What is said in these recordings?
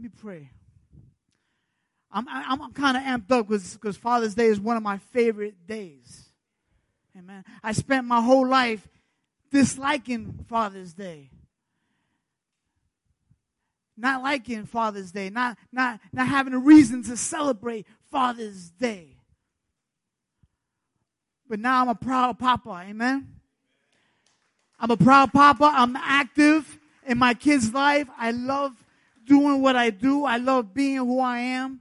Let me pray. I'm, I'm, kind of amped up because Father's Day is one of my favorite days. Amen. I spent my whole life disliking Father's Day. Not liking Father's Day, not, not, not having a reason to celebrate Father's Day. But now I'm a proud papa, amen? I'm a proud papa. I'm active in my kid's life. I love doing what I do. I love being who I am.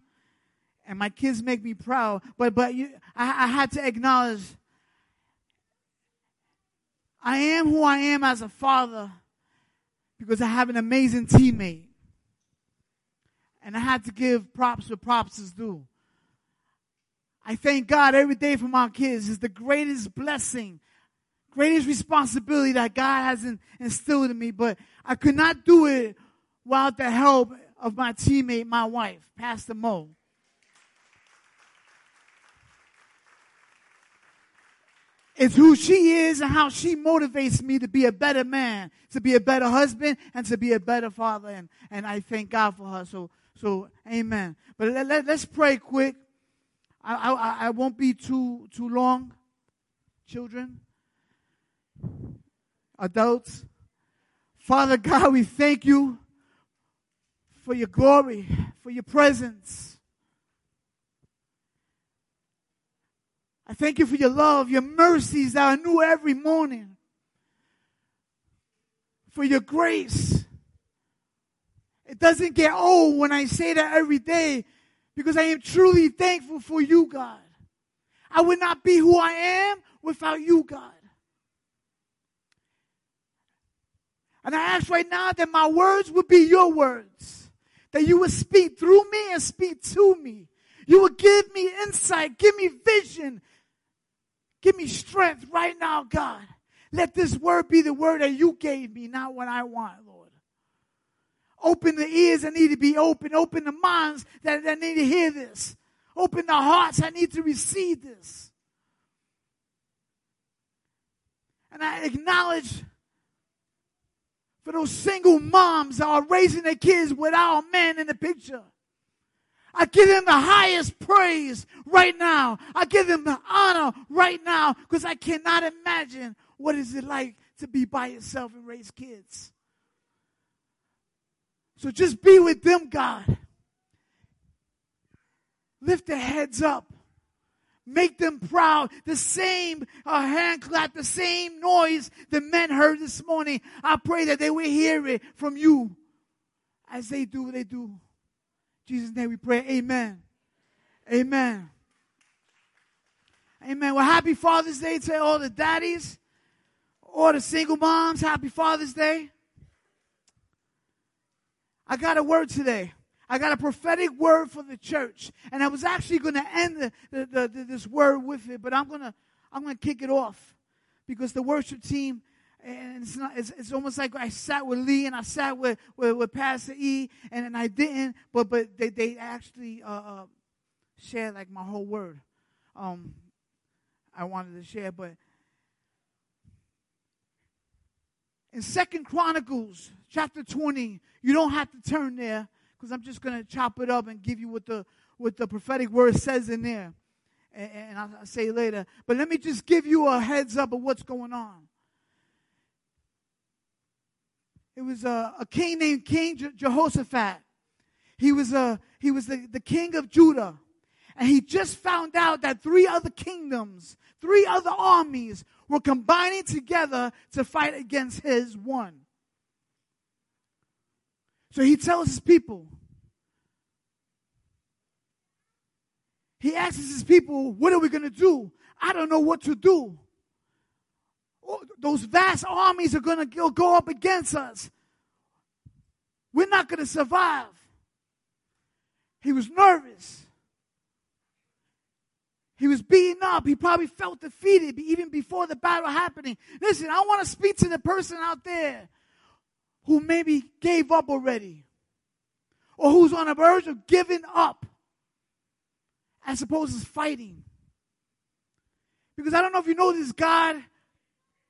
And my kids make me proud. But, but you, I, I had to acknowledge I am who I am as a father because I have an amazing teammate. And I had to give props where props is due. I thank God every day for my kids. It's the greatest blessing, greatest responsibility that God has instilled in me. But I could not do it without the help of my teammate, my wife, Pastor Mo. It's who she is and how she motivates me to be a better man, to be a better husband, and to be a better father. And, and I thank God for her. So, so amen. But let, let, us pray quick. I, I, I won't be too, too long. Children, adults. Father God, we thank you for your glory, for your presence. I thank you for your love, your mercies that are new every morning, for your grace. It doesn't get old when I say that every day because I am truly thankful for you, God. I would not be who I am without you, God. And I ask right now that my words would be your words, that you would speak through me and speak to me. You would give me insight, give me vision, Give me strength right now, God. Let this word be the word that you gave me, not what I want, Lord. Open the ears that need to be open. Open the minds that, that need to hear this. Open the hearts that need to receive this. And I acknowledge for those single moms that are raising their kids without a man in the picture. I give them the highest praise right now. I give them the honor right now because I cannot imagine what is it like to be by yourself and raise kids. So just be with them, God. Lift their heads up. Make them proud. The same uh, hand clap, the same noise the men heard this morning. I pray that they will hear it from you as they do what they do. Jesus' name we pray. Amen. Amen. Amen. Well, happy Father's Day to all the daddies, all the single moms. Happy Father's Day. I got a word today. I got a prophetic word for the church, and I was actually going to end the, the, the, this word with it, but I'm gonna I'm gonna kick it off. Because the worship team and it's not it's, it's almost like I sat with Lee and I sat with with, with Pastor E and, and I didn't but but they they actually uh, uh, shared like my whole word. Um I wanted to share but in Second Chronicles chapter 20 you don't have to turn there because I'm just gonna chop it up and give you what the what the prophetic word says in there and, and I'll, I'll say later but let me just give you a heads up of what's going on it was a, a king named King Jehoshaphat. He was, a, he was the, the king of Judah. And he just found out that three other kingdoms, three other armies were combining together to fight against his one. So he tells his people, he asks his people, What are we going to do? I don't know what to do oh, those vast armies are going to go up against us. We're not going to survive. He was nervous. He was beaten up. He probably felt defeated even before the battle happening. Listen, I want to speak to the person out there who maybe gave up already or who's on the verge of giving up as opposed to fighting. Because I don't know if you know this God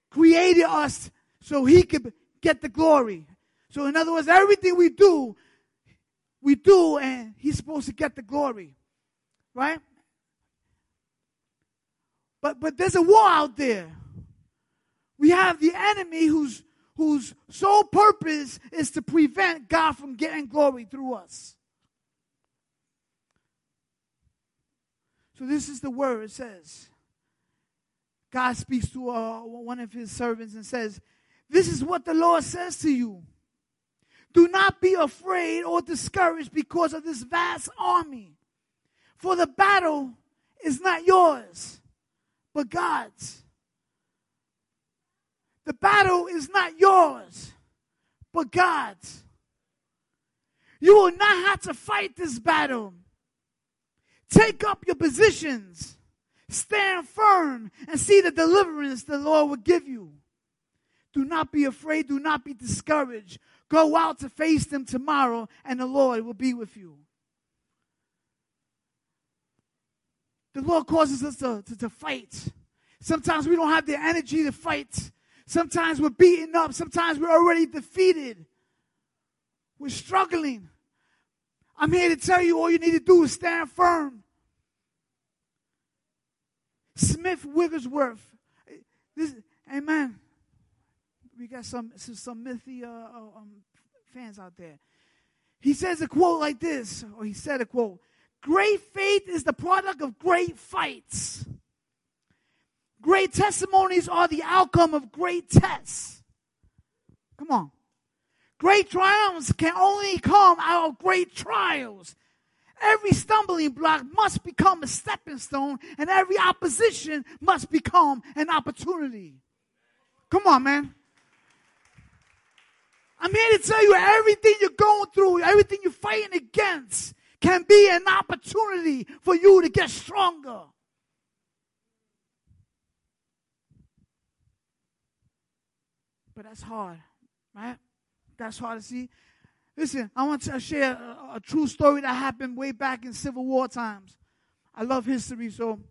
created us so he could get the glory. So in other words, everything we do, we do, and He's supposed to get the glory, right? But but there's a war out there. We have the enemy whose whose sole purpose is to prevent God from getting glory through us. So this is the word it says. God speaks to uh, one of his servants and says, This is what the Lord says to you. Do not be afraid or discouraged because of this vast army. For the battle is not yours, but God's. The battle is not yours, but God's. You will not have to fight this battle. Take up your positions, stand firm, and see the deliverance the Lord will give you. Do not be afraid, do not be discouraged. Go out to face them tomorrow, and the Lord will be with you. The Lord causes us to, to, to fight. Sometimes we don't have the energy to fight. Sometimes we're beaten up. Sometimes we're already defeated. We're struggling. I'm here to tell you all you need to do is stand firm. Smith Wigglesworth. This, amen. We got some some, some Mithy uh, uh, um, fans out there. He says a quote like this, or he said a quote Great faith is the product of great fights. Great testimonies are the outcome of great tests. Come on. Great triumphs can only come out of great trials. Every stumbling block must become a stepping stone, and every opposition must become an opportunity. Come on, man. I'm here to tell you everything you're going through, everything you're fighting against can be an opportunity for you to get stronger. But that's hard, right? That's hard to see. Listen, I want to share a, a, true story that happened way back in Civil War times. I love history, so.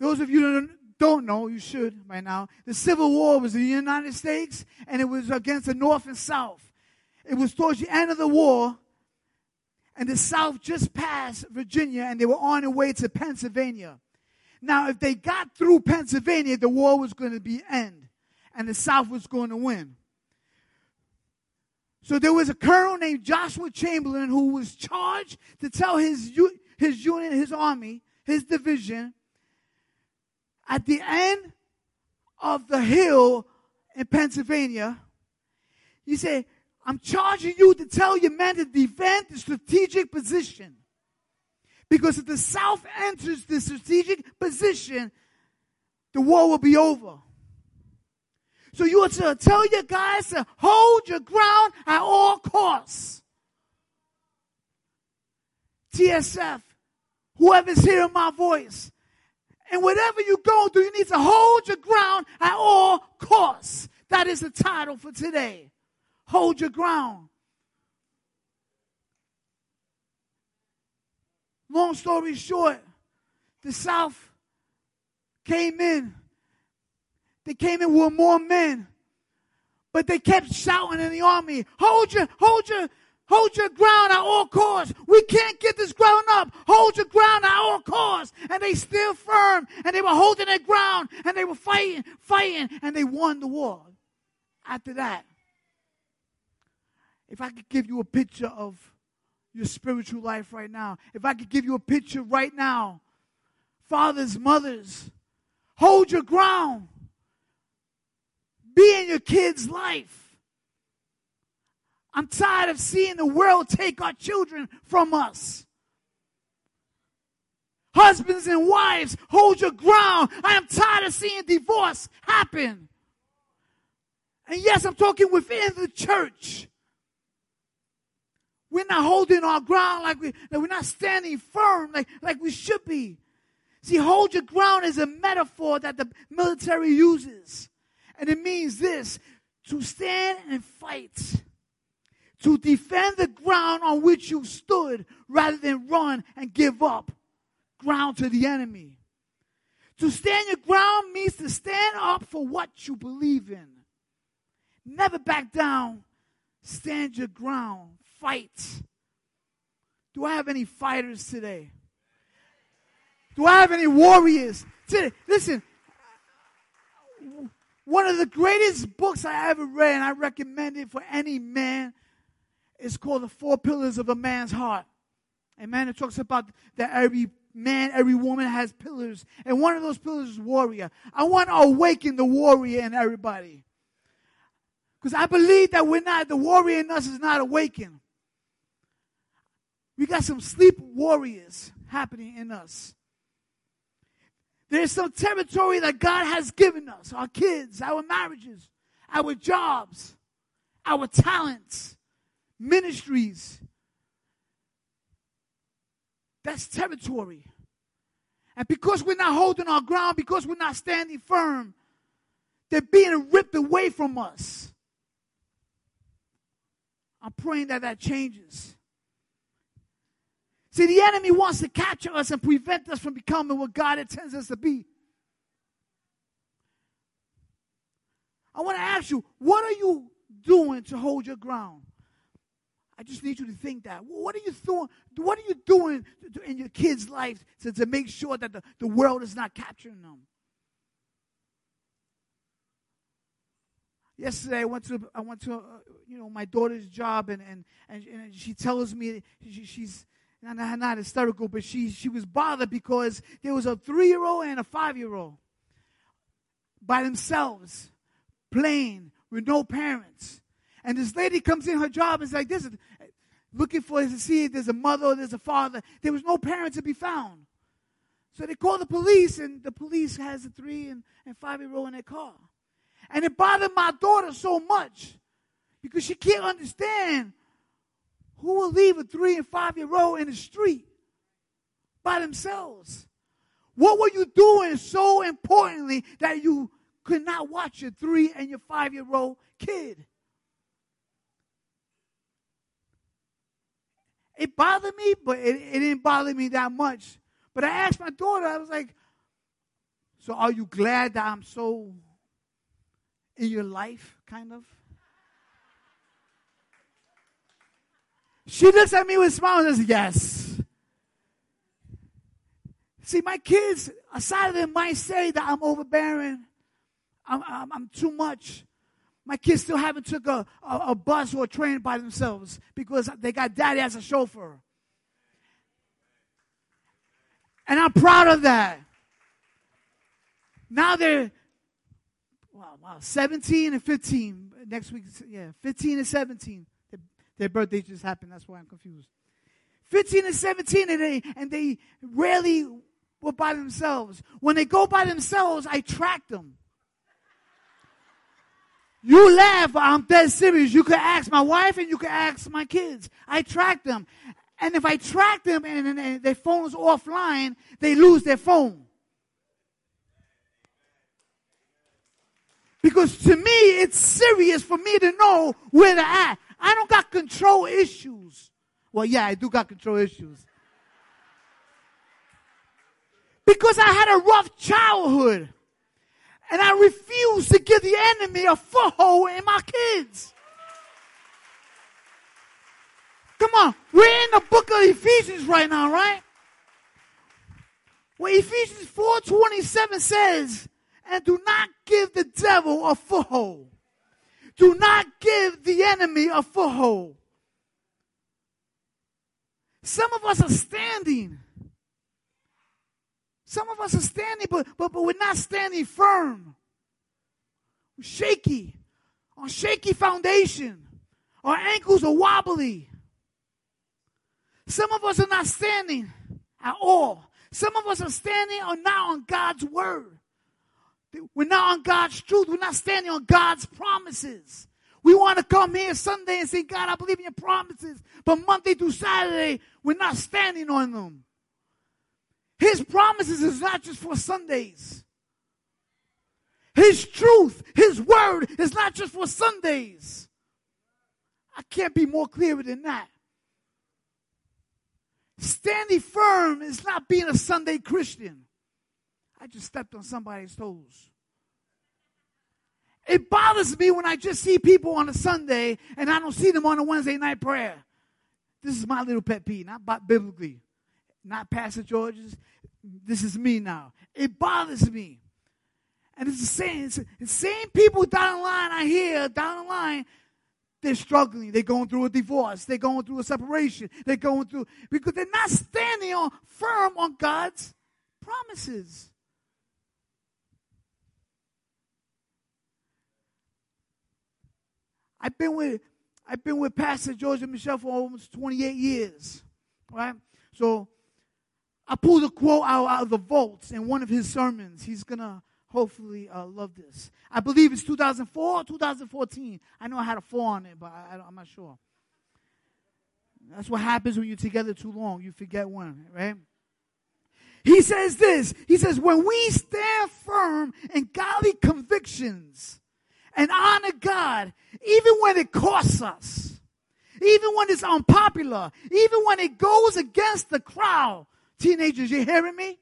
Those of you that don't know, you should by now. The Civil War was in the United States, and it was against the North and South. It was towards the end of the war, and the South just passed Virginia, and they were on their way to Pennsylvania. Now, if they got through Pennsylvania, the war was going to be end, and the South was going to win. So there was a colonel named Joshua Chamberlain who was charged to tell his his unit, his army, his division, at the end of the hill in Pennsylvania, he said, I'm charging you to tell your men to defend the strategic position. Because if the South enters the strategic position, the war will be over. So you are to tell your guys to hold your ground at all costs. TSF, whoever's hearing my voice, and whatever you're going through, you need to hold your ground at all costs. That is the title for today. Hold your ground. Long story short, the South came in. They came in with more men. But they kept shouting in the army, hold your, hold your, Hold your ground at all costs. We can't get this ground up. Hold your ground at all costs. And they still firm and they were holding their ground and they were fighting, fighting, and they won the war. After that, if I could give you a picture of your spiritual life right now, if I could give you a picture right now, fathers, mothers, hold your ground. Be in your kid's life. I'm tired of seeing the world take our children from us. Husbands and wives, hold your ground. I am tired of seeing divorce happen. And yes, I'm talking within the church. We're not holding our ground like, we, like we're not standing firm like, like we should be. See, hold your ground is a metaphor that the military uses. And it means this to stand and fight to defend the ground on which you stood rather than run and give up ground to the enemy. To stand your ground means to stand up for what you believe in. Never back down. Stand your ground. Fight. Do I have any fighters today? Do I have any warriors? Today? Listen, one of the greatest books I ever read, and I recommend it for any man, is called The Four Pillars of a Man's Heart. Amen. It talks about that every man, every woman has pillars. And one of those pillars is warrior. I want to awaken the warrior in everybody. Because I believe that we're not, the warrior in us is not awakened. We got some sleep warriors happening in us. There's some territory that God has given us our kids, our marriages, our jobs, our talents, ministries. That's territory. And because we're not holding our ground, because we're not standing firm, they're being ripped away from us. I'm praying that that changes. See, the enemy wants to capture us and prevent us from becoming what God intends us to be. I want to ask you, what are you doing to hold your ground? I just need you to think that. What are you doing? What are you doing in your kids' life to, to make sure that the, the world is not capturing them? Yesterday, I went to I went to uh, you know my daughter's job, and and and, and she tells me she, she's not, not hysterical, but she, she was bothered because there was a three year old and a five year old by themselves playing with no parents. And this lady comes in her job and is like, this looking for to see if there's a mother or there's a father. There was no parents to be found. So they call the police, and the police has a three and, and five year old in their car. And it bothered my daughter so much because she can't understand who will leave a three and five year old in the street by themselves? What were you doing so importantly that you could not watch your three and your five year old kid? It bothered me, but it, it didn't bother me that much. But I asked my daughter, I was like, So are you glad that I'm so in your life, kind of? She looks at me with a smile and says, Yes. See, my kids, aside of them, might say that I'm overbearing, I'm, I'm, I'm too much. My kids still haven't took a, a, a, bus or a train by themselves because they got daddy as a chauffeur. And I'm proud of that. Now they're, wow, wow, 17 and 15. Next week, yeah, 15 and 17. Their birthday just happened. That's why I'm confused. 15 and 17, and they, and they rarely were by themselves. When they go by themselves, I track them. You laugh, but I'm dead serious. You could ask my wife and you could ask my kids. I track them. And if I track them and, and, and their phone's offline, they lose their phone. Because to me, it's serious for me to know where they're at. I don't got control issues. Well, yeah, I do got control issues. Because I had a rough childhood. And I refuse to give the enemy a foothold in my kids. Come on, we're in the book of Ephesians right now, right? Well, Ephesians 4:27 says, "And do not give the devil a foothold." Do not give the enemy a foothold. Some of us are standing. Some of us are standing, but, but, but we're not standing firm. We're shaky, on shaky foundation. Our ankles are wobbly. Some of us are not standing at all. Some of us are standing or not on God's word. We're not on God's truth. We're not standing on God's promises. We want to come here Sunday and say, God, I believe in your promises. But Monday through Saturday, we're not standing on them. His promises is not just for Sundays. His truth, His word is not just for Sundays. I can't be more clear than that. Standing firm is not being a Sunday Christian. I just stepped on somebody's toes. It bothers me when I just see people on a Sunday and I don't see them on a Wednesday night prayer. This is my little pet peeve, not biblically, not Pastor George's. This is me now. It bothers me. And it's the same, it's the same people down the line I hear down the line, they're struggling. They're going through a divorce. They're going through a separation. They're going through, because they're not standing on firm on God's promises. I've been with I've been with Pastor George and Michelle for almost 28 years. Right? So I pulled a quote out, out of the vaults in one of his sermons. He's gonna hopefully uh, love this. I believe it's 2004 2014. I know I had a four on it, but I, I'm not sure. That's what happens when you're together too long. You forget when, right? He says this. He says, when we stand firm in godly convictions, and honor God, even when it costs us, even when it's unpopular, even when it goes against the crowd. Teenagers, you hearing me?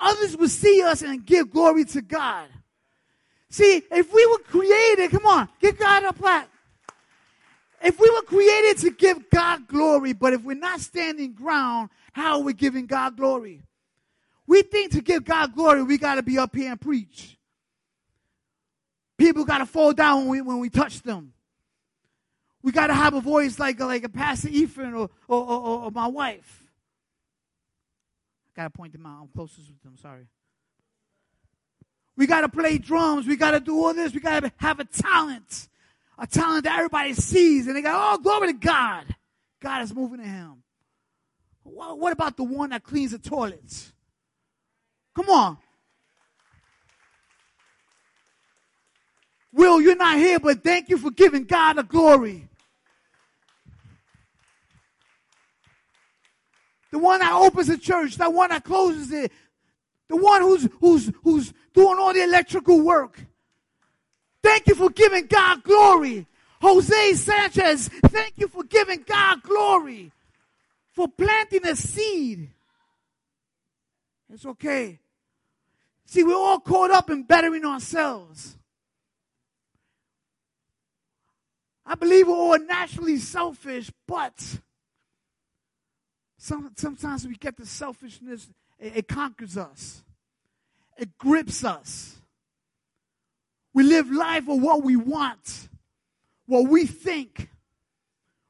Others will see us and give glory to God. See, if we were created, come on, give God a plat. If we were created to give God glory, but if we're not standing ground, how are we giving God glory? We think to give God glory, we got to be up here and preach. People got to fall down when we, when we touch them. We got to have a voice like, like a Pastor Ephraim or, or, or, or my wife. I got to point them out. I'm closest with them. Sorry. We got to play drums. We got to do all this. We got to have a talent. A talent that everybody sees. And they go, oh, glory to God. God is moving in him. What about the one that cleans the toilets? Come on. Will, you're not here, but thank you for giving God the glory. The one that opens the church, the one that closes it, the one who's, who's, who's doing all the electrical work. Thank you for giving God glory. Jose Sanchez, thank you for giving God glory. For planting a seed. It's okay. See, we're all caught up in bettering ourselves. I believe we're all naturally selfish, but some, sometimes we get the selfishness, it, it conquers us, it grips us. We live life for what we want, what we think.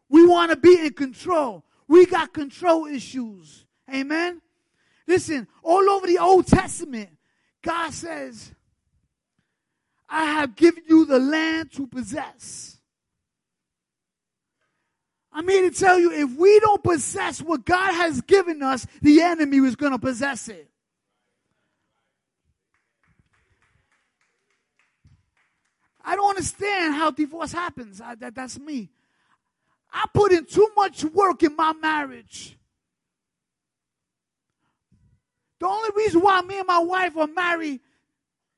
We want to be in control. We got control issues. Amen. Listen, all over the Old Testament, God says, I have given you the land to possess. I'm here to tell you if we don't possess what God has given us, the enemy is going to possess it. I don't understand how divorce happens. I, that, that's me. I put in too much work in my marriage. The only reason why me and my wife are married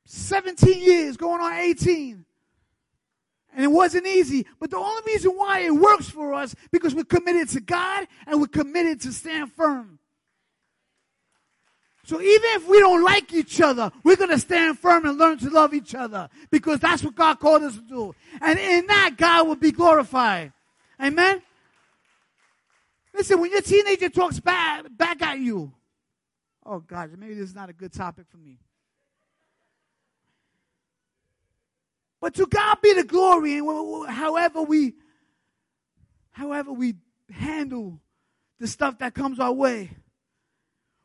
17 years, going on 18, and it wasn't easy. But the only reason why it works for us because we're committed to God and we're committed to stand firm. So even if we don't like each other, we're going to stand firm and learn to love each other because that's what God called us to do. And in that, God will be glorified. Amen? Listen, when your teenager talks bad, back at you, oh God, maybe this is not a good topic for me. But to God be the glory, and however we, however we handle the stuff that comes our way,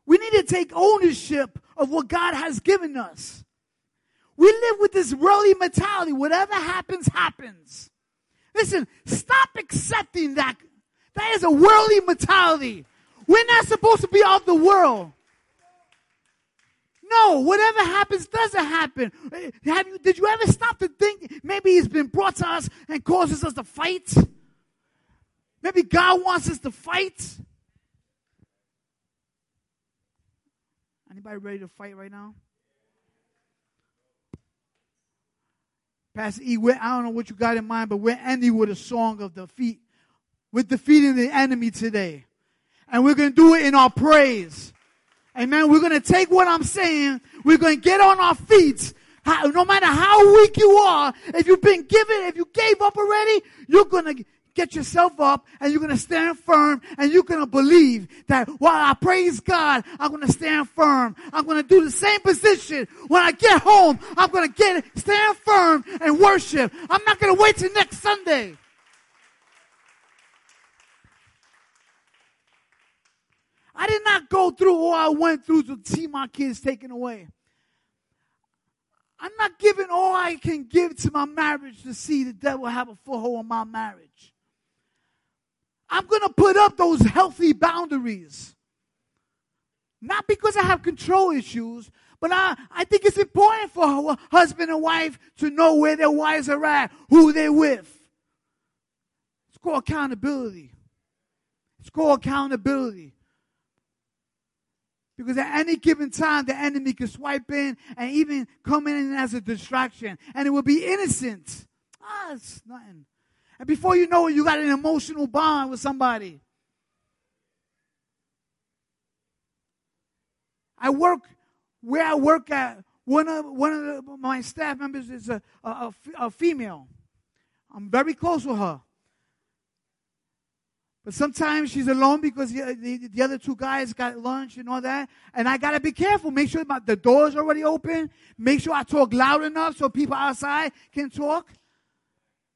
we need to take ownership of what God has given us. We live with this worldly mentality. Whatever happens, happens. Listen, stop accepting that. That is a worldly mentality. We're not supposed to be of the world. No, whatever happens doesn't happen. Eh, have you, did you ever stop to think maybe it's been brought to us and causes us to fight? Maybe God wants us to fight. Anybody ready to fight right now? Pastor E, I don't know what you got in mind, but we're ending with a song of defeat. We're defeating the enemy today. And we're going to do it in our praise. Amen. We're going to take what I'm saying. We're going to get on our feet how, no matter how weak you are, if you've been given, if you gave up already, you're gonna get yourself up and you're going to stand firm and you're going to believe that while I praise God, I'm going to stand firm. I'm going to do the same position. When I get home, I'm going to get stand firm and worship. I'm not going to wait till next Sunday. I did not go through all I went through to see my kids taken away. I'm not giving all I can give to my marriage to see the devil have a foothold in my marriage. I'm going to put up those healthy boundaries. Not because I have control issues, but I, I think it's important for husband and wife to know where their wives are at, who they're with. It's called accountability. It's called accountability. Because at any given time, the enemy can swipe in and even come in as a distraction. And it will be innocent. Ah, it's nothing. And before you know it, you got an emotional bond with somebody. I work where I work at. One of one of the, my staff members is a female. I'm very close with her. But sometimes she's alone because the, the, the, other two guys got lunch and all that. And I got to be careful. Make sure my, the door's already open. Make sure I talk loud enough so people outside can talk.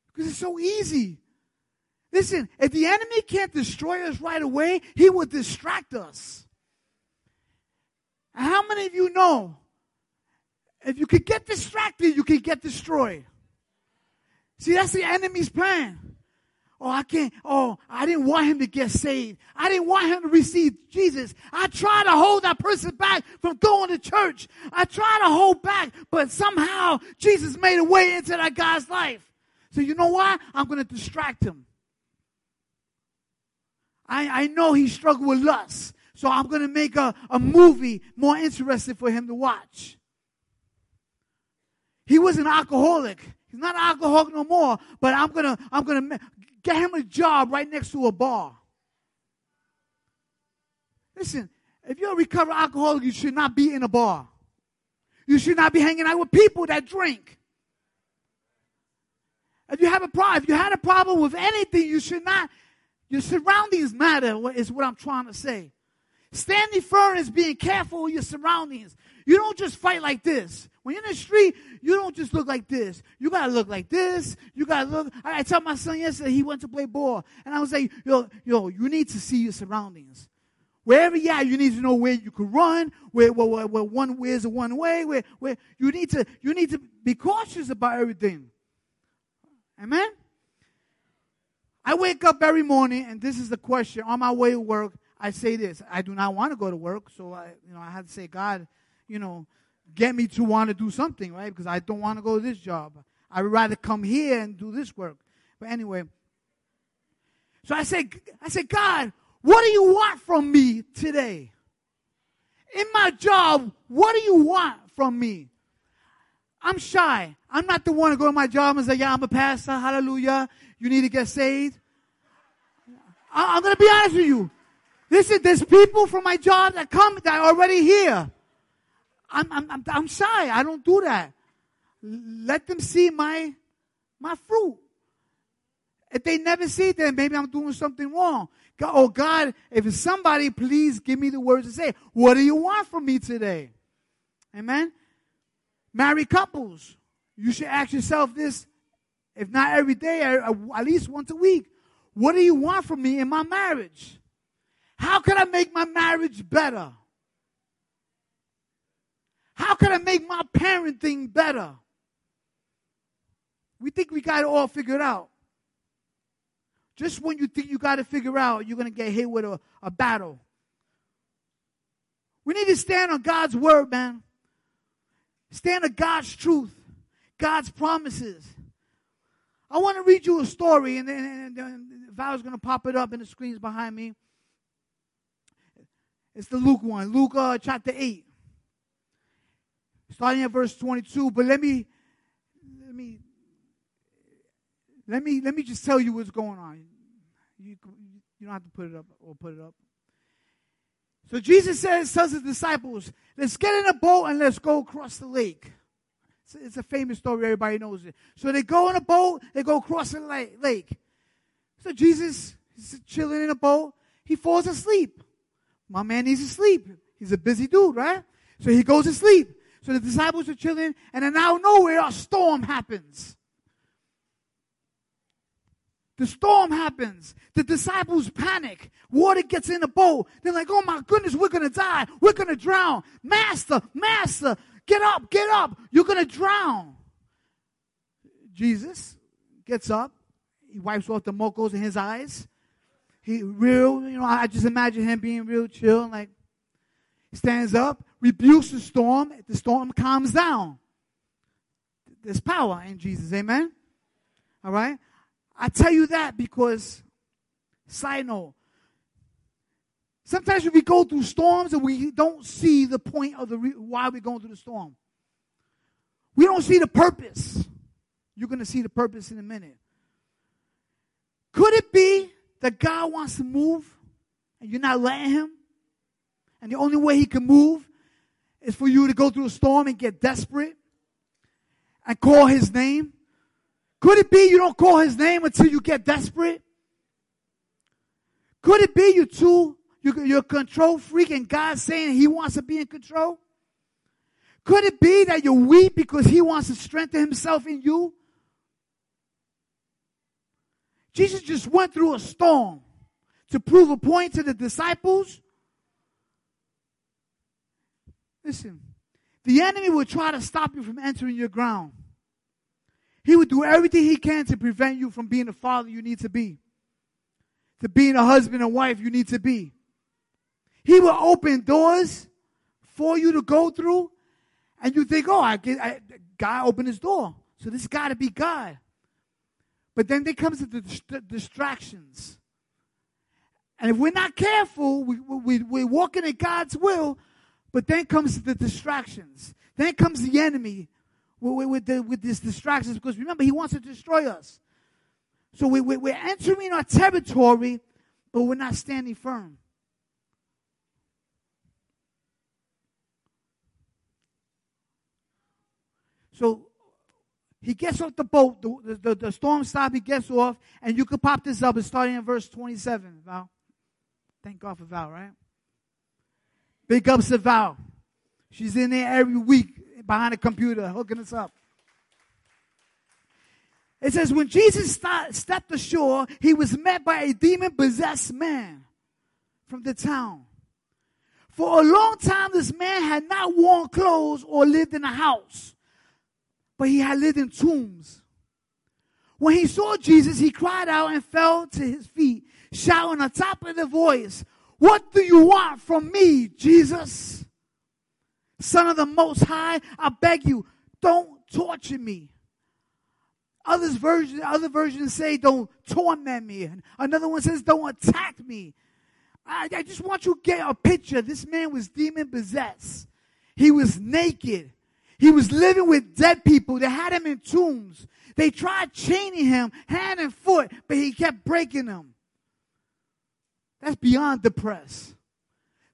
Because it's so easy. Listen, if the enemy can't destroy us right away, he will distract us. How many of you know if you could get distracted, you could get destroyed? See, that's the enemy's plan. Oh, I can't. Oh, I didn't want him to get saved. I didn't want him to receive Jesus. I tried to hold that person back from going to church. I tried to hold back, but somehow Jesus made a way into that guy's life. So you know why? I'm going to distract him. I, I know he struggled with lust. So I'm going to make a, a movie more interesting for him to watch. He was an alcoholic. He's not an alcoholic no more, but I'm to, I'm going to get him a job right next to a bar. Listen, if you're a recovered alcoholic, you should not be in a bar. You should not be hanging out with people that drink. If you have a problem, if you had a problem with anything, you should not. Your surroundings matter, is what I'm trying to say. Standing firm is being careful with your surroundings. You don't just fight like this. When you're in the street, you don't just look like this. You gotta look like this. You gotta look. I, I told my son yesterday he went to play ball, and I was like, yo, yo, you need to see your surroundings. Wherever you are, you need to know where you can run, where, where, where, where one way is one way, where, where you need to, you need to be cautious about everything. Amen? I wake up every morning, and this is the question. On my way to work, I say this. I do not want to go to work, so I, you know, I have to say, God, you know, get me to want to do something, right? Because I don't want to go to this job. I'd rather come here and do this work. But anyway, so I said, I said, God, what do you want from me today? In my job, what do you want from me? I'm shy. I'm not the one to go to my job and say, yeah, I'm a pastor. Hallelujah. You need to get saved. I, am going to be honest with you. Listen, there's people from my job that come that are already here. I'm, I'm, I'm, shy. I don't do that. Let them see my, my fruit. If they never see it, then maybe I'm doing something wrong. God, oh God, if it's somebody, please give me the words to say. What do you want from me today? Amen. Married couples, you should ask yourself this, if not every day, at least once a week. What do you want from me in my marriage? How can I make my marriage better? How can I make my parenting better? We think we got it all figured out. Just when you think you got it figured out, you're going to get hit with a, a battle. We need to stand on God's word, man. Stand on God's truth, God's promises. I want to read you a story, and then Val's going to pop it up in the screens behind me. It's the Luke one, Luke uh, chapter 8, starting at verse 22. But let me, let me, let me, let me just tell you what's going on. You, you don't have to put it up or put it up. So Jesus says, tells his disciples, let's get in a boat and let's go across the lake. It's, it's a famous story. Everybody knows it. So they go in a boat. They go across the lake. So Jesus is chilling in a boat. He falls asleep. My man needs to sleep. He's a busy dude, right? So he goes to sleep. So the disciples are chilling, and then out of nowhere, a storm happens. The storm happens. The disciples panic. Water gets in the boat. They're like, oh my goodness, we're going to die. We're going to drown. Master, Master, get up, get up. You're going to drown. Jesus gets up. He wipes off the mocos in his eyes. He real, you know, I just imagine him being real chill, like stands up, rebukes the storm, the storm calms down. There's power in Jesus, amen? All right? I tell you that because, side note, sometimes we go through storms and we don't see the point of the re- why we're going through the storm. We don't see the purpose. You're going to see the purpose in a minute. Could it be that God wants to move and you're not letting Him? And the only way He can move is for you to go through a storm and get desperate and call His name could it be you don't call his name until you get desperate? Could it be you too, you're a control freak and God's saying he wants to be in control? Could it be that you're weak because he wants to strengthen himself in you? Jesus just went through a storm to prove a point to the disciples. Listen, the enemy will try to stop you from entering your ground. He would do everything he can to prevent you from being the father you need to be, to being a husband and wife you need to be. He will open doors for you to go through, and you think, oh, I get, I, God opened his door, so this got to be God. But then there comes the distractions. And if we're not careful, we, we, we're walking in God's will, but then comes the distractions. Then comes the enemy with, with, the, with these distractions because remember, he wants to destroy us. So we, we, we're entering our territory, but we're not standing firm. So he gets off the boat, the, the, the, storm stops, he gets off, and you could pop this up. It's starting in verse 27, Val. Thank God for Val, right? Big ups to Val. She's in there every week behind a computer hooking us up. It says, when Jesus st- stepped ashore, he was met by a demon possessed man from the town. For a long time, this man had not worn clothes or lived in a house, but he had lived in tombs. When he saw Jesus, he cried out and fell to his feet, shouting on top of the voice, What do you want from me, Jesus? Son of the Most High, I beg you, don't torture me. Others versions, other versions say, don't torment me. Another one says, don't attack me. I, I just want you to get a picture. This man was demon possessed. He was naked. He was living with dead people. They had him in tombs. They tried chaining him hand and foot, but he kept breaking them. That's beyond depressed.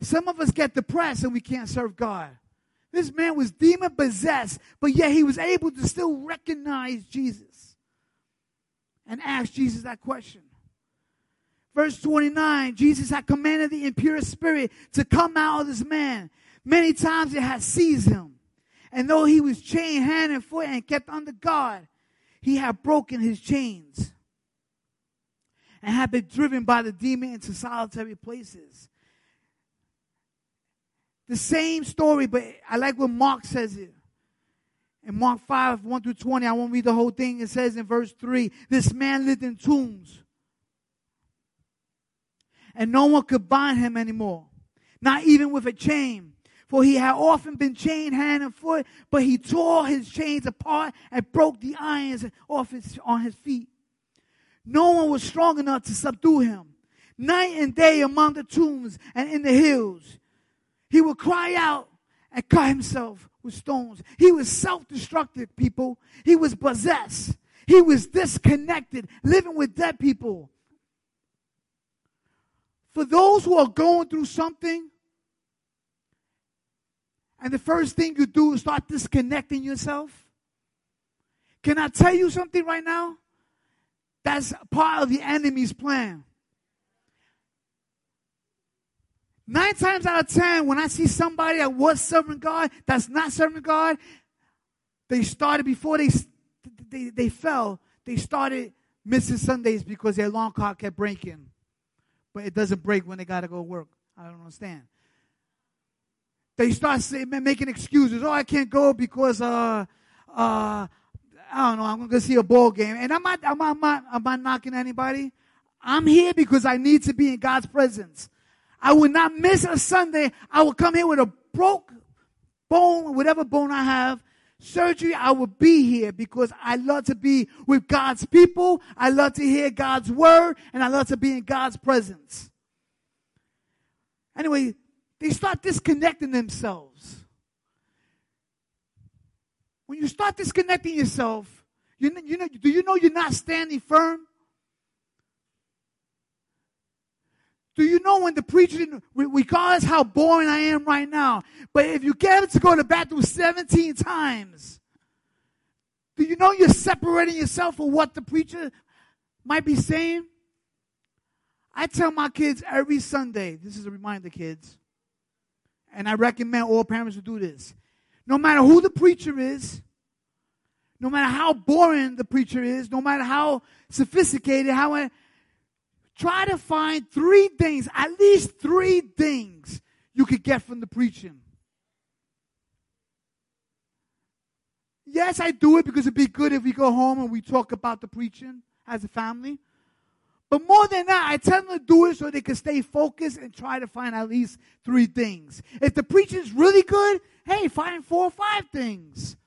Some of us get depressed and we can't serve God. This man was demon possessed, but yet he was able to still recognize Jesus and ask Jesus that question. Verse 29 Jesus had commanded the impure spirit to come out of this man. Many times it had seized him. And though he was chained hand and foot and kept under guard, he had broken his chains and had been driven by the demon into solitary places. The same story, but I like what Mark says it. In Mark 5, 1 through 20, I won't read the whole thing. It says in verse 3 this man lived in tombs. And no one could bind him anymore, not even with a chain. For he had often been chained hand and foot, but he tore his chains apart and broke the irons off his, on his feet. No one was strong enough to subdue him. Night and day among the tombs and in the hills, he would cry out and cut himself with stones. He was self destructive, people. He was possessed. He was disconnected, living with dead people. For those who are going through something, and the first thing you do is start disconnecting yourself, Can I tell you something right now? That's part of the enemy's plan. Nine times out of ten, when I see somebody that was serving God, that's not serving God, they started before they, they, they fell, they started missing Sundays because their alarm clock kept breaking. But it doesn't break when they got to go work. I don't understand. They start saying, making excuses. Oh, I can't go because uh, uh, I don't know, I'm going to see a ball game. And I'm not, I'm, not, I'm, not, I'm not knocking anybody. I'm here because I need to be in God's presence. I will not miss a Sunday. I will come here with a broke bone, whatever bone I have, surgery. I will be here because I love to be with God's people. I love to hear God's word and I love to be in God's presence. Anyway, they start disconnecting themselves. When you start disconnecting yourself, you, you know, do you know you're not standing firm? Do you know when the preacher, regardless how boring I am right now, but if you get to go to the bathroom 17 times, do you know you're separating yourself from what the preacher might be saying? I tell my kids every Sunday, this is a reminder, kids, and I recommend all parents to do this no matter who the preacher is, no matter how boring the preacher is, no matter how sophisticated, how uh, try to find three things, at least three things you could get from the preaching. Yes, I do it because it'd be good if we go home and we talk about the preaching as a family. But more than that, I tell them to do it so they can stay focused and try to find at least three things. If the preaching's really good, hey, find four or five things.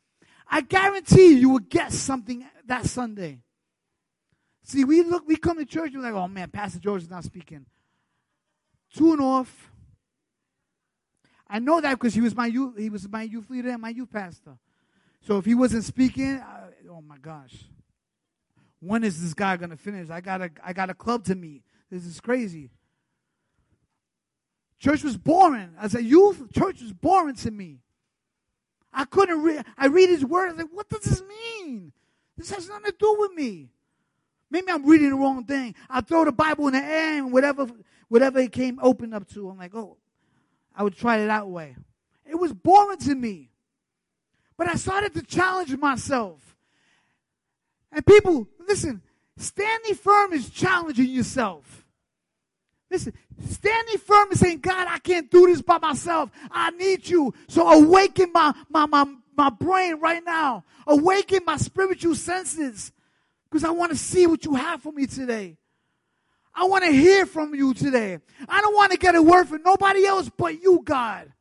I guarantee you, will get something that Sunday. See, we look, we come to church and we're like, oh man, Pastor George is not speaking. Tune off. I know that because he was my youth, he was my youth leader and my youth pastor. So if he wasn't speaking, I, oh my gosh, when is this guy gonna finish? I got a I got a club to meet. This is crazy. Church was boring. As a youth, church was boring to me. I couldn't read. I read his word. I was like, what does this mean? This has nothing to do with me. Maybe I'm reading the wrong thing. I throw the Bible in the air and whatever, whatever it came open up to, I'm like, oh, I would try it that way. It was boring to me. But I started to challenge myself. And people, listen, standing firm is challenging yourself. Listen, standing firm and saying, God, I can't do this by myself. I need you. So awaken my, my, my, my brain right now. Awaken my spiritual senses. Because I want to see what you have for me today. I want to hear from you today. I don't want to get a word from nobody else but you, God.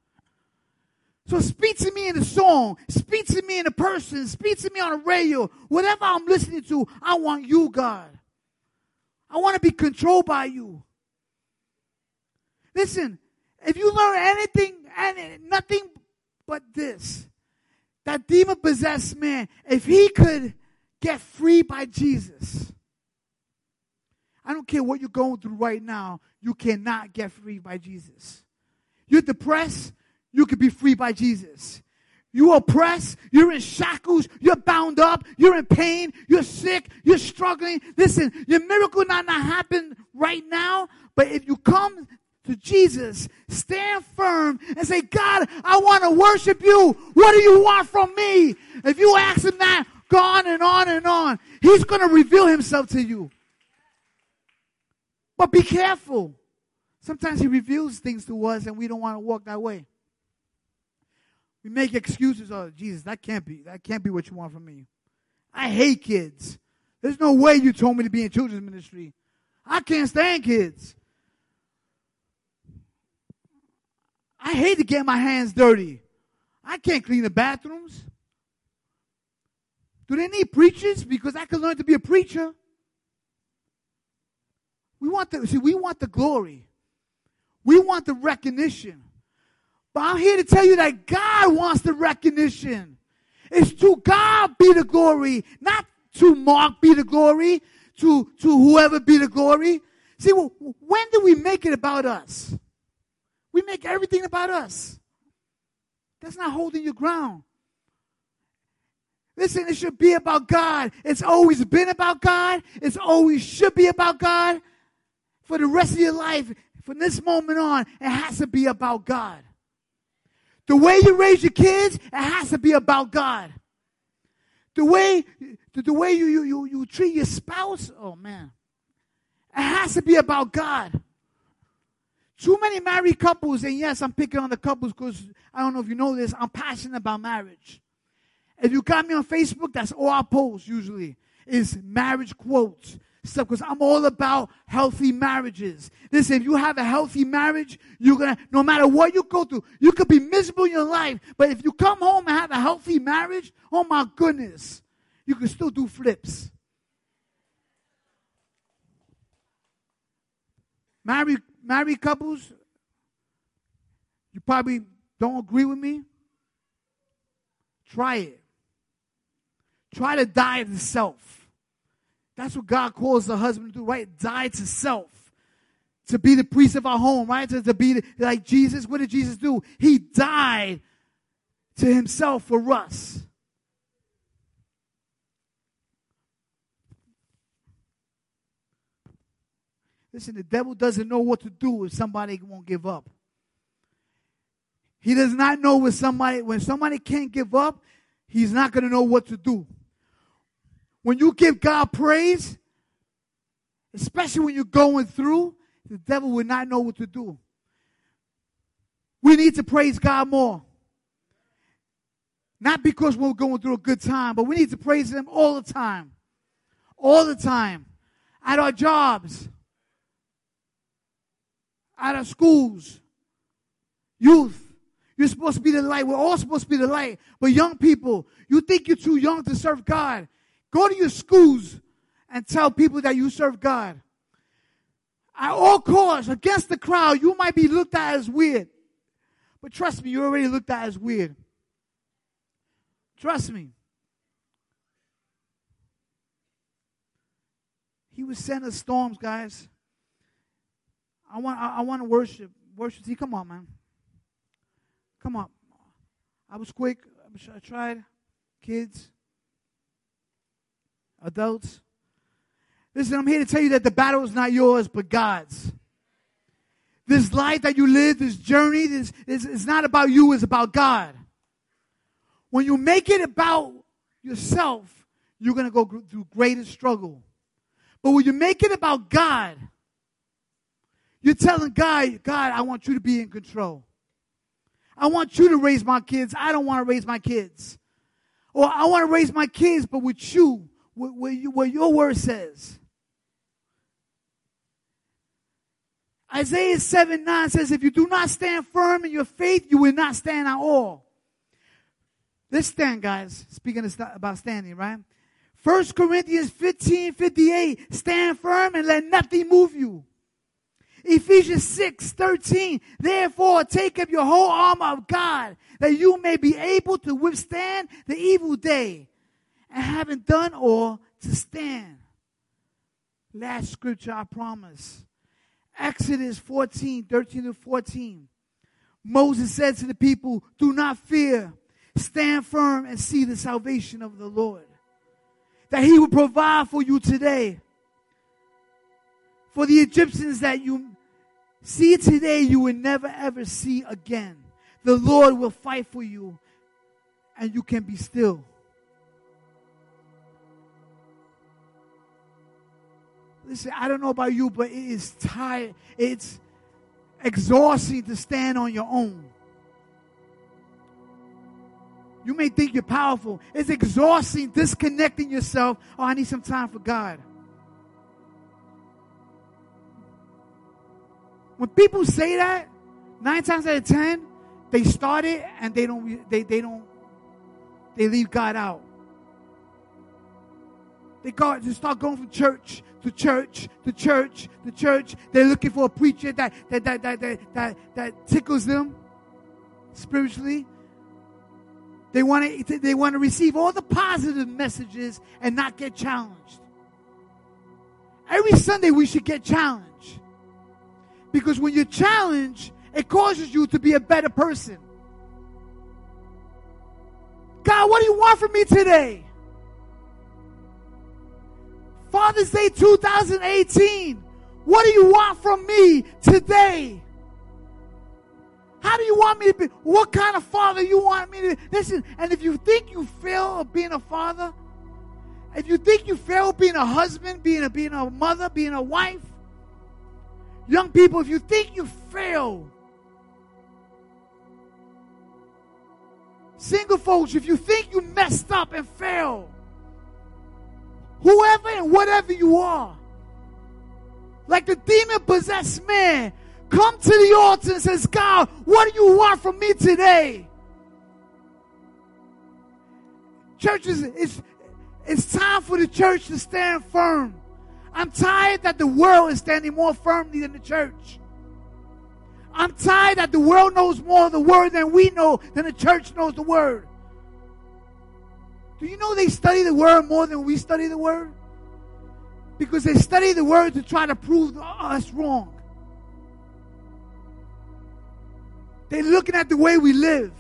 So speak to me in a song, speak to me in a person, speak to me on a radio, whatever I'm listening to, I want you, God. I want to be controlled by you. Listen, if you learn anything and nothing but this, that demon possessed man, if he could get free by Jesus, I don't care what you're going through right now, you cannot get free by Jesus. You're depressed, you can be free by Jesus. You oppressed, you're in shackles, you're bound up, you're in pain, you're sick, you're struggling. Listen, your miracle not not happen right now, but if you come to Jesus, stand firm and say, God, I want to worship you. What do you want from me? If you ask him that, go on and on and on. He's going to reveal himself to you. But be careful. Sometimes he reveals things to us and we don't want to walk that way. We make excuses. Oh, Jesus, that can't be. That can't be what you want from me. I hate kids. There's no way you told me to be in children's ministry. I can't stand kids. I hate to get my hands dirty. I can't clean the bathrooms. Do they need preachers? Because I can learn to be a preacher. We want the see, we want the glory. We want the recognition. But I'm here to tell you that God wants the recognition. It's to God be the glory, not to Mark be the glory, to, to whoever be the glory. See, when do we make it about us? We make everything about us. That's not holding your ground. Listen, it should be about God. It's always been about God. It's always should be about God. For the rest of your life, from this moment on, it has to be about God. The way you raise your kids, it has to be about God. The way, the way you, you, you, you treat your spouse, oh man, it has to be about God. Too many married couples, and yes, I'm picking on the couples because I don't know if you know this, I'm passionate about marriage. If you got me on Facebook, that's all I post usually is marriage quotes stuff because I'm all about healthy marriages. Listen, if you have a healthy marriage, you're gonna, no matter what you go through, you could be miserable in your life, but if you come home and have a healthy marriage, oh my goodness, you can still do flips. Married, married couples, you probably don't agree with me. Try it. Try to die to self. That's what God calls the husband to do, right? Die to self. To be the priest of our home, right? To, to be the, like Jesus. What did Jesus do? He died to himself for us. Listen, the devil doesn't know what to do if somebody won't give up. He does not know when somebody when somebody can't give up, he's not going to know what to do. When you give God praise, especially when you're going through, the devil will not know what to do. We need to praise God more. Not because we're going through a good time, but we need to praise Him all the time. All the time. At our jobs, at our schools, youth. You're supposed to be the light. We're all supposed to be the light. But young people, you think you're too young to serve God. Go to your schools and tell people that you serve God. At all costs, against the crowd, you might be looked at as weird. But trust me, you already looked at as weird. Trust me. He was send us storms, guys. I want I, I want to worship. Worship. See, come on, man. Come on. I was quick. I tried. Kids adults. Listen, I'm here to tell you that the battle is not yours, but God's. This life that you live, this journey, this is not about you, it's about God. When you make it about yourself, you're going to go through greater struggle. But when you make it about God, you're telling God, God, I want you to be in control. I want you to raise my kids. I don't want to raise my kids. Or I want to raise my kids, but with you, what, you, your word says. Isaiah 7 9 says, If you do not stand firm in your faith, you will not stand at all. Let's stand, guys. Speaking about standing, right? 1 Corinthians 15 58, stand firm and let nothing move you. Ephesians 6 13, therefore take up your whole armor of God that you may be able to withstand the evil day and having done all to stand. Last scripture I promise. Exodus 14, 13 to 14. Moses said to the people, Do not fear, stand firm and see the salvation of the Lord. That he will provide for you today. For the Egyptians that you see today, you will never ever see again. The Lord will fight for you, and you can be still. Listen, I don't know about you, but it is tired. It's exhausting to stand on your own. You may think you're powerful. It's exhausting disconnecting yourself. Oh, I need some time for God. When people say that, nine times out of ten, they start it and they don't they, they don't they leave God out. They go to start going from church to church to church to church. They're looking for a preacher that that that that that, that, that tickles them spiritually. They want to they want to receive all the positive messages and not get challenged. Every Sunday we should get challenged. Because when you're challenged, it causes you to be a better person. God, what do you want from me today? Father's Day 2018. What do you want from me today? How do you want me to be? What kind of father you want me to be? Listen, and if you think you fail of being a father, if you think you fail being a husband, being a being a mother, being a wife, young people, if you think you fail, single folks, if you think you messed up and failed, whoever and whatever you are, like the demon possessed man, come to the altar and says, God, what do you want from me today? Churches, it's, it's time for the church to stand firm. I'm tired that the world is standing more firmly than the church. I'm tired that the world knows more of the word than we know, than the church knows the word. Do you know they study the word more than we study the word? Because they study the word to try to prove us wrong. They're looking at the way we live.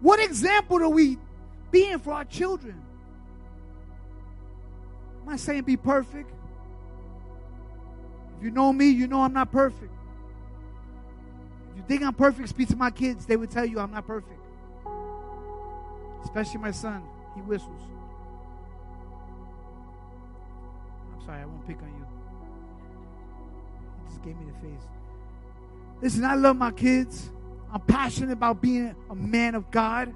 What example are we being for our children? I'm not saying be perfect. If you know me, you know I'm not perfect. If you think I'm perfect, speak to my kids. They would tell you I'm not perfect. Especially my son. He whistles. I'm sorry, I won't pick on you. He just gave me the face. Listen, I love my kids. I'm passionate about being a man of God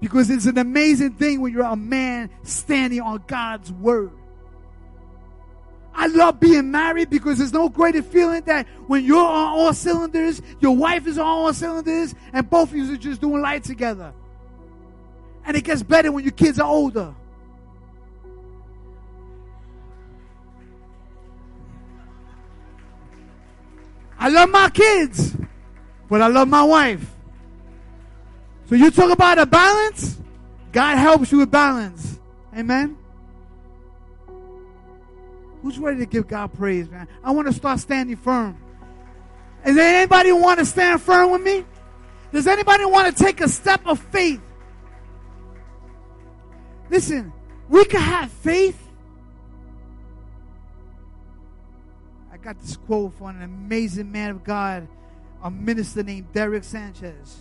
because it's an amazing thing when you're a man standing on God's word. I love being married because there's no greater feeling that when you're on all cylinders, your wife is on all cylinders, and both of you are just doing life together. And it gets better when your kids are older. I love my kids, but I love my wife. So you talk about a balance, God helps you with balance. Amen. Who's ready to give God praise, man? I want to start standing firm. Is there anybody want to stand firm with me? Does anybody want to take a step of faith? Listen, we can have faith I got this quote from an amazing man of God, a minister named Derek Sanchez.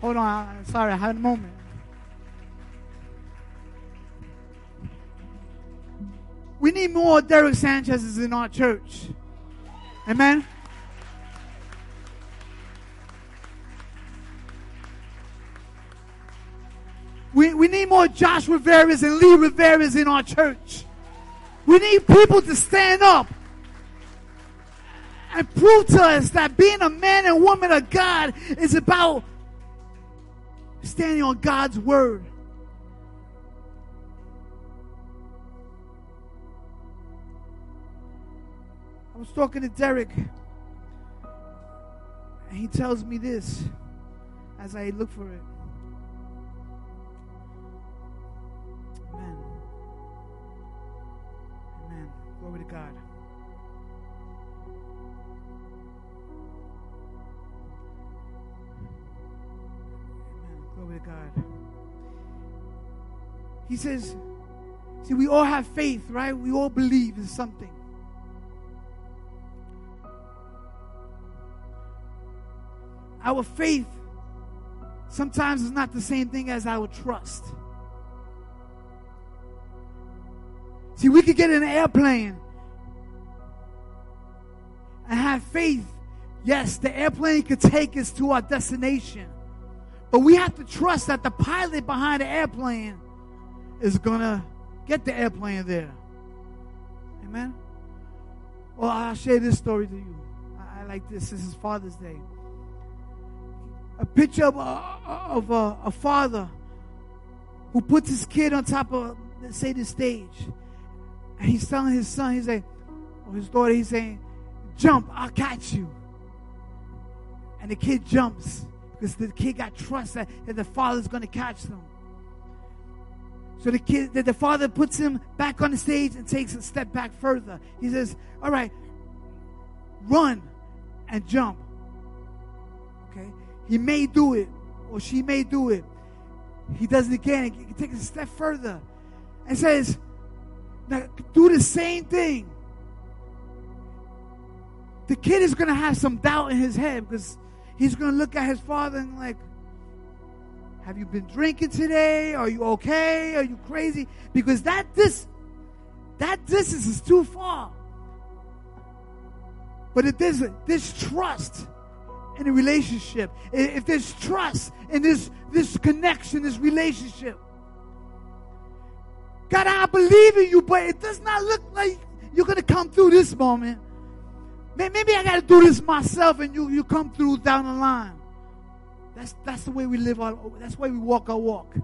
Hold on, I'm sorry, I had a moment. We need more Derek Sanchez's in our church. Amen. We, we need more Josh Riveras and Lee Riveras in our church. We need people to stand up and prove to us that being a man and woman of God is about standing on God's word. I was talking to Derek, and he tells me this as I look for it. Glory to God. Glory to God. He says, see, we all have faith, right? We all believe in something. Our faith sometimes is not the same thing as our trust. See, we could get in an airplane and have faith. Yes, the airplane could take us to our destination. But we have to trust that the pilot behind the airplane is going to get the airplane there. Amen? Well, I'll share this story to you. I, like this. This is Father's Day. A picture of, of a father who puts his kid on top of, say, the stage. And he's telling his son, he's saying, or oh, his daughter, he's saying, jump, I'll catch you. And the kid jumps because the kid got trust that, that the father's going to catch them. So the kid, that the father puts him back on the stage and takes a step back further. He says, all right, run and jump. Okay. he may do it or she may do it. He does it again. He takes a step further and says, do the same thing. The kid is going to have some doubt in his head because he's going to look at his father and like, have you been drinking today? Are you okay? Are you crazy? Because that this that distance is too far. But if there's this trust in a relationship, if there's trust in this this connection, this relationship, God, I believe in you, but it does not look like you're gonna come through this moment. Maybe I gotta do this myself, and you you come through down the line. That's that's the way we live our. That's the way we walk our walk.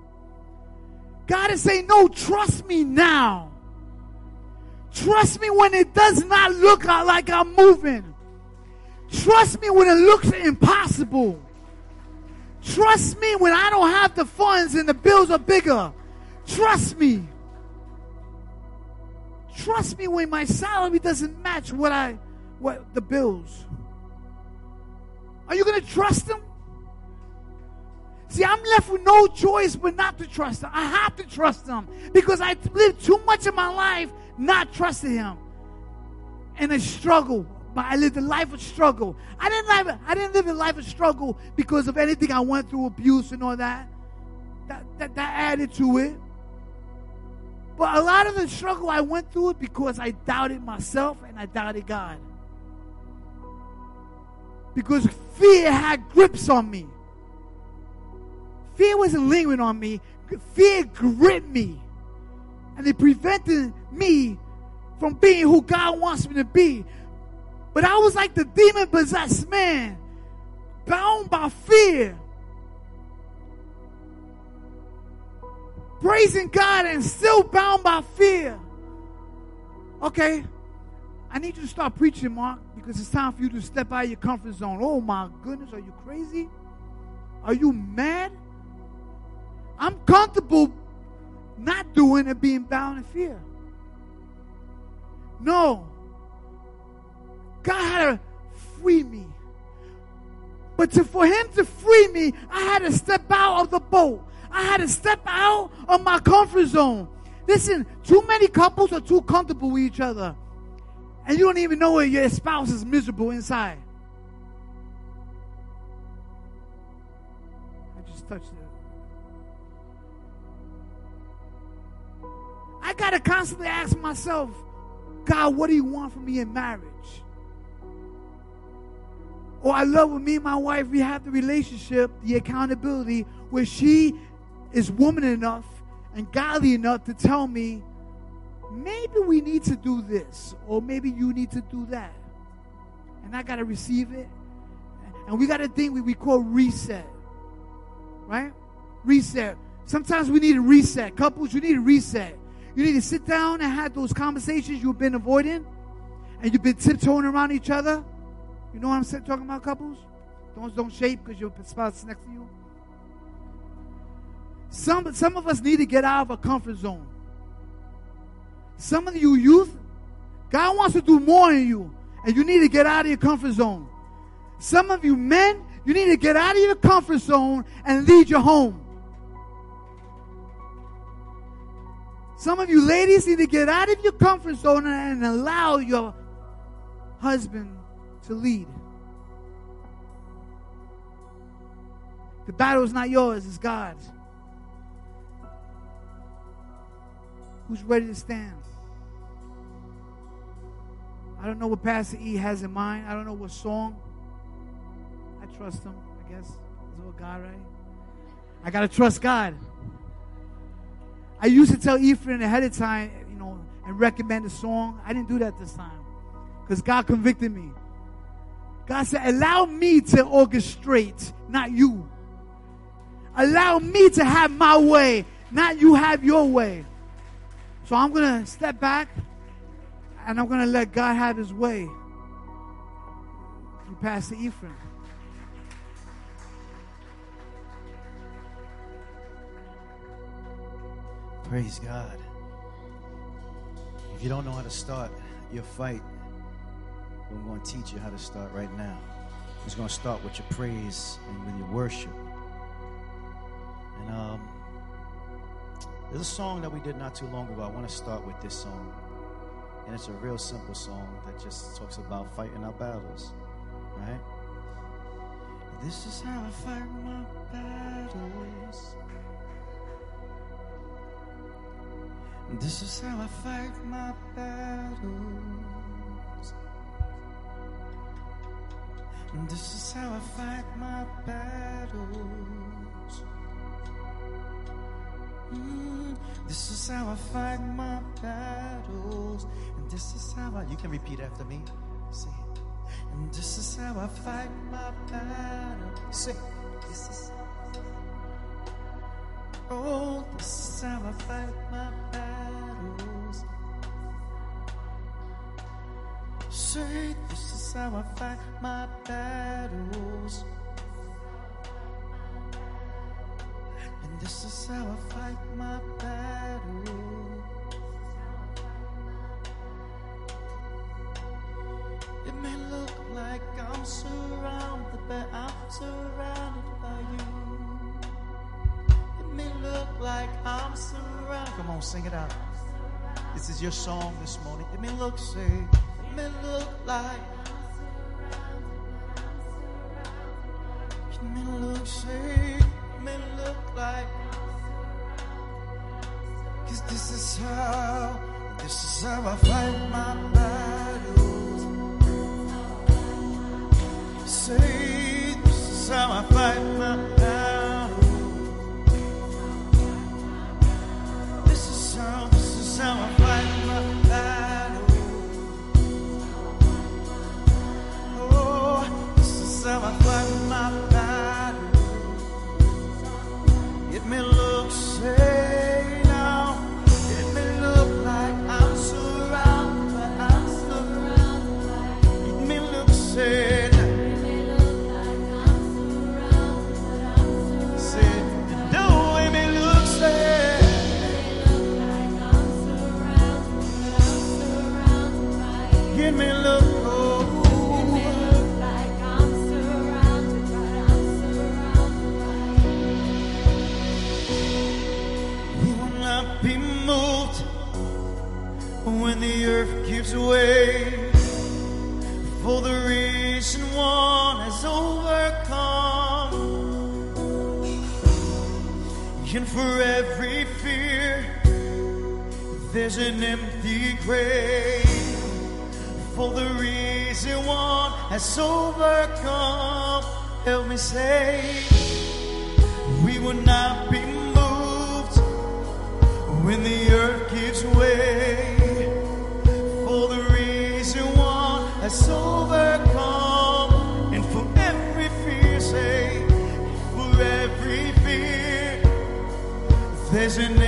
God is saying, no, trust me now. Trust me when it does not look like I'm moving. Trust me when it looks impossible. Trust me when I don't have the funds and the bills are bigger. Trust me. Trust me when my salary doesn't match what I what the bills. Are you going to trust him? See, I'm left with no choice but not to trust him. I have to trust him because I lived too much of my life not trusting him. And a struggle. But I lived a life of struggle. I didn't live, I didn't live a life of struggle because of anything I went through, abuse and all that. That, that, that added to it. But a lot of the struggle I went through it because I doubted myself and I doubted God. Because fear had grips on me. Fear wasn't lingering on me. Fear gripped me. And it prevented me from being who God wants me to be. But I was like the demon possessed man, bound by fear. Praising God and still bound by fear. Okay, I need you to start preaching, Mark, because it's time for you to step out of your comfort zone. Oh my goodness, are you crazy? Are you mad? I'm comfortable not doing and being bound in fear. No. God had to free me. But to, for him to free me, I had to step out of the boat. I had to step out of my comfort zone. Listen, too many couples are too comfortable with each other. And you don't even know where your spouse is miserable inside. I just touched it. I got to constantly ask myself, God, what do you want from me in marriage? Or I love with me and my wife, we have the relationship, the accountability, where she is woman enough and godly enough to tell me, maybe we need to do this, or maybe you need to do that. And I got to receive it. And we got a thing we, we call reset. Right? Reset. Sometimes we need a reset. Couples, you need a reset. You need to sit down and have those conversations you've been avoiding and you've been tiptoeing around each other. You know what I'm talking about, couples? Don't, don't shape because your spouse is next to you. Some, some of us need to get out of our comfort zone. Some of you youth, God wants to do more in you, and you need to get out of your comfort zone. Some of you men, you need to get out of your comfort zone and lead your home. Some of you ladies need to get out of your comfort zone and allow your husband to lead. The battle is not yours, it's God's. Who's ready to stand? I don't know what Pastor E has in mind. I don't know what song. I trust him, I guess. Is what God, right? I got to trust God. I used to tell Ephraim ahead of time, you know, and recommend a song. I didn't do that this time because God convicted me. God said, Allow me to orchestrate, not you. Allow me to have my way, not you have your way. So I'm going to step back and I'm going to let God have his way through Pastor Ephraim. Praise God. If you don't know how to start your fight, I'm going to teach you how to start right now. It's going to start with your praise and with your worship. And um, there's a song that we did not too long ago. I want to start with this song. And it's a real simple song that just talks about fighting our battles, right? This is how I fight my battles. This is how I fight my battles. This is how I fight my battles. Mm, this is how I fight my battles. And this is how I. You can repeat after me. Sing it. And this is how I fight my battles. Sing. This is. Oh, this is how I fight my battles. Say, this is how I fight my battles. This is how I fight my battles. It may look like I'm surrounded, but I'm surrounded by you. It may look like I'm surrounded. Come on, sing it out. This is your song this morning. It may look, say, it may look like. It may look, say, it may look like. This is how, this is how I fight my battles. Say, this is how I fight my there's an empty grave. For the reason one has overcome. Help me say, we will not be moved when the earth gives way. For the reason one has overcome. And for every fear, say, for every fear, there's an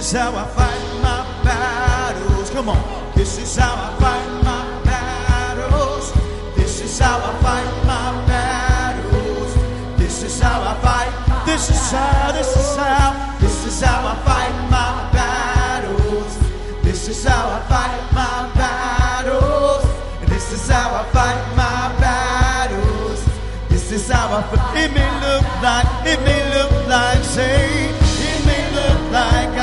is how I fight my battles. Come on, this is how I fight my battles. This is how I fight my battles. This is how I fight. This is how, this is how, this is how I fight my battles. This is how I fight my battles. This is how I fight my battles. This is how I fight. It may look like, it may look like, say, it may look like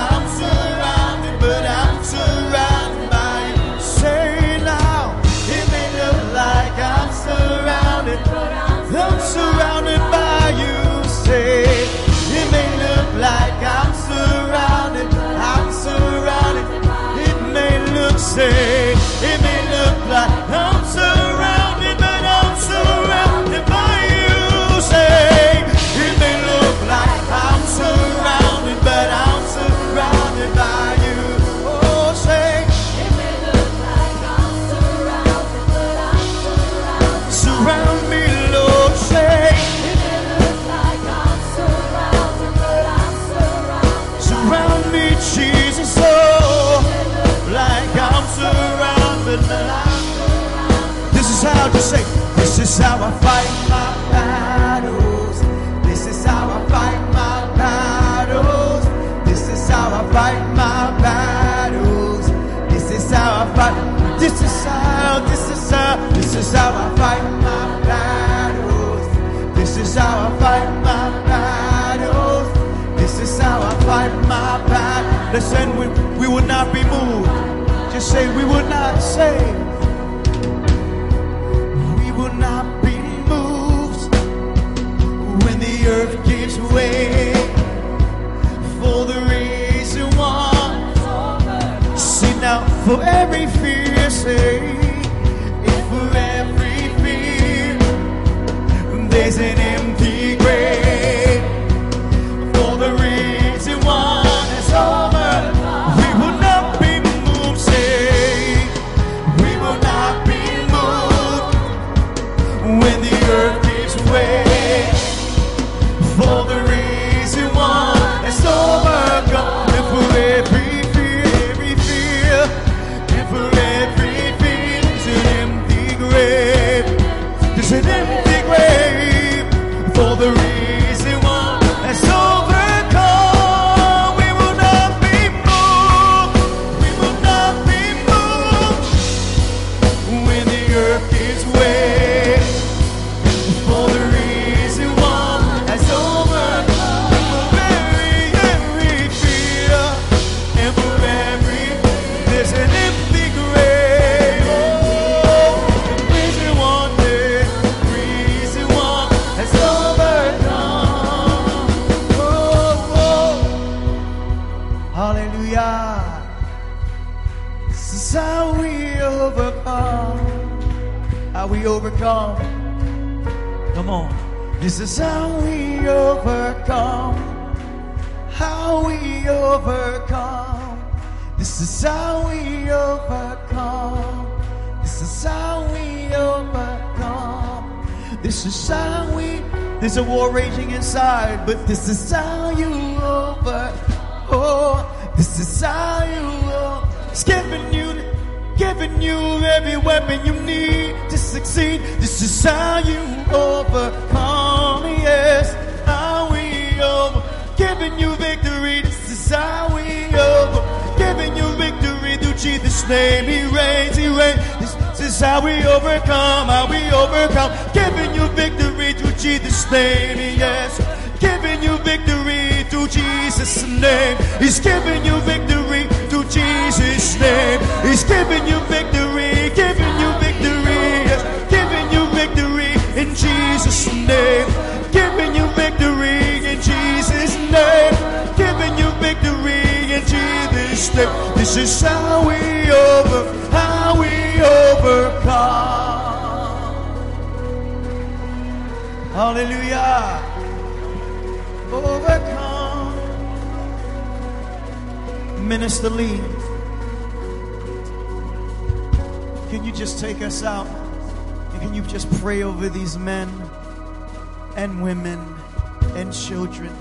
look, say, it is how I fight my battles. This is how I fight my battles. This is how I fight my battles. This is how, I fight. this is how, this is how this is how I fight my battles. This is how I fight my battles. This is how I fight my battle. Listen, we, we will not be moved. Just say, we will not say. Earth gives way for the reason why. See now, for every fear, say, if for every fear, there's an This is how we overcome. How we overcome. This is how we overcome. This is how we overcome. This is how we. There's a war raging inside, but this is how you over. Oh, this is how you. Oh, it's giving you giving you every weapon you need to succeed. This is how you overcome. Yes, how we over, giving you victory. This is how we over, giving you victory through Jesus' name. He reigns, He reigns. This, this is how we overcome, how we overcome, giving you victory through Jesus' name. Yes, giving you victory through Jesus' name. He's giving you victory through Jesus' name. He's giving you victory, giving you victory, yes, giving you victory in Jesus' name. Giving you victory in Jesus' name. Giving you victory in Jesus' name. This is how we over, how we overcome. Hallelujah. Overcome. Minister Lee, can you just take us out? And can you just pray over these men and women and children?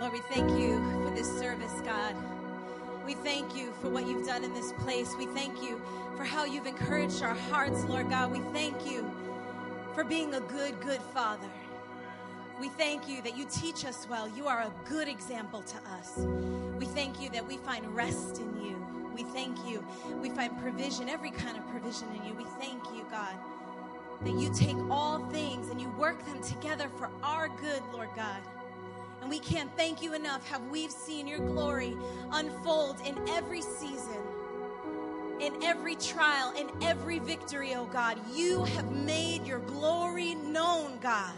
Lord, we thank you for this service, God. We thank you for what you've done in this place. We thank you for how you've encouraged our hearts, Lord God. We thank you for being a good, good Father. We thank you that you teach us well. You are a good example to us. We thank you that we find rest in you. We thank you. We find provision, every kind of provision in you. We thank you, God, that you take all things and you work them together for our good, Lord God. And we can't thank you enough how we've seen your glory unfold in every season, in every trial, in every victory, oh God. You have made your glory known, God.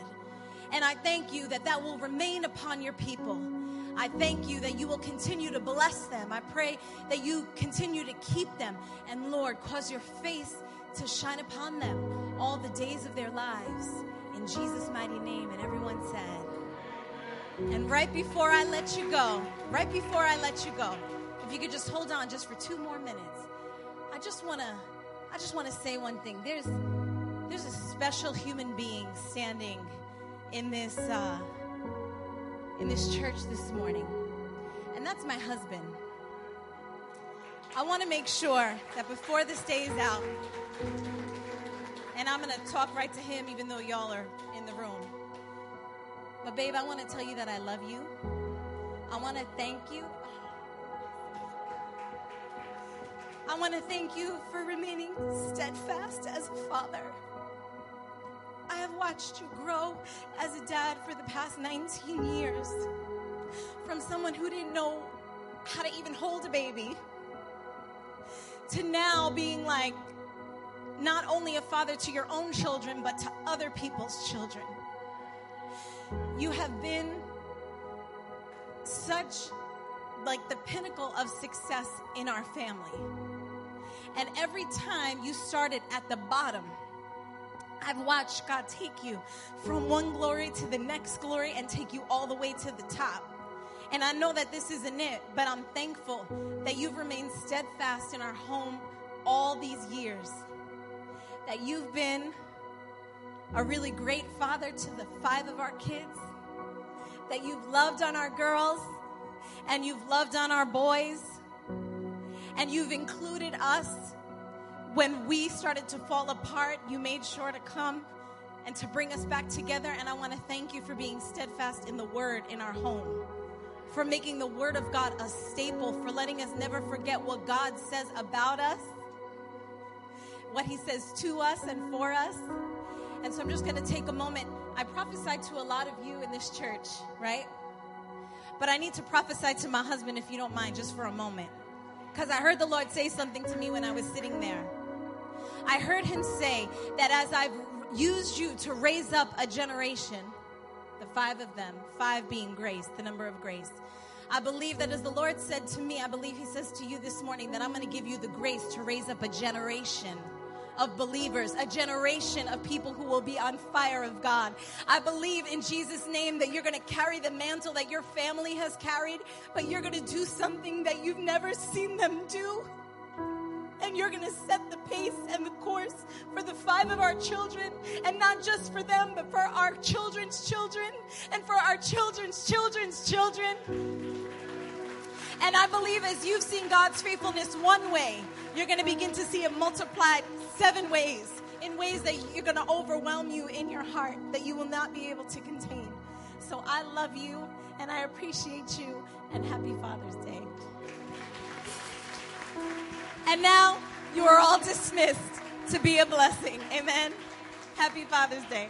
And I thank you that that will remain upon your people. I thank you that you will continue to bless them. I pray that you continue to keep them. And Lord, cause your face to shine upon them all the days of their lives. In Jesus' mighty name. And everyone said, and right before I let you go, right before I let you go, if you could just hold on just for two more minutes, I just want to, I just want to say one thing. There's, there's a special human being standing in this, uh, in this church this morning, and that's my husband. I want to make sure that before this day is out, and I'm going to talk right to him even though y'all are in the room. But, babe, I want to tell you that I love you. I want to thank you. I want to thank you for remaining steadfast as a father. I have watched you grow as a dad for the past 19 years. From someone who didn't know how to even hold a baby to now being like not only a father to your own children, but to other people's children. You have been such like the pinnacle of success in our family. And every time you started at the bottom, I've watched God take you from one glory to the next glory and take you all the way to the top. And I know that this isn't it, but I'm thankful that you've remained steadfast in our home all these years. That you've been a really great father to the five of our kids. That you've loved on our girls and you've loved on our boys. And you've included us when we started to fall apart. You made sure to come and to bring us back together. And I want to thank you for being steadfast in the word in our home for making the Word of God a staple, for letting us never forget what God says about us, what He says to us and for us. And so I'm just going to take a moment. I prophesied to a lot of you in this church, right? But I need to prophesy to my husband, if you don't mind, just for a moment. Because I heard the Lord say something to me when I was sitting there. I heard Him say that as I've used you to raise up a generation, the five of them, five being grace, the number of grace. I believe that as the Lord said to me, I believe He says to you this morning that I'm going to give you the grace to raise up a generation of believers, a generation of people who will be on fire of God. I believe in Jesus' name that you're going to carry the mantle that your family has carried, but you're going to do something that you've never seen them do. And you're going to set the pace and the course for the five of our children, and not just for them, but for our children's children, and for our children's children's children. And I believe as you've seen God's faithfulness one way, you're going to begin to see it multiplied seven ways, in ways that you're going to overwhelm you in your heart, that you will not be able to contain. So I love you, and I appreciate you, and happy Father's Day. And now you are all dismissed to be a blessing. Amen. Happy Father's Day.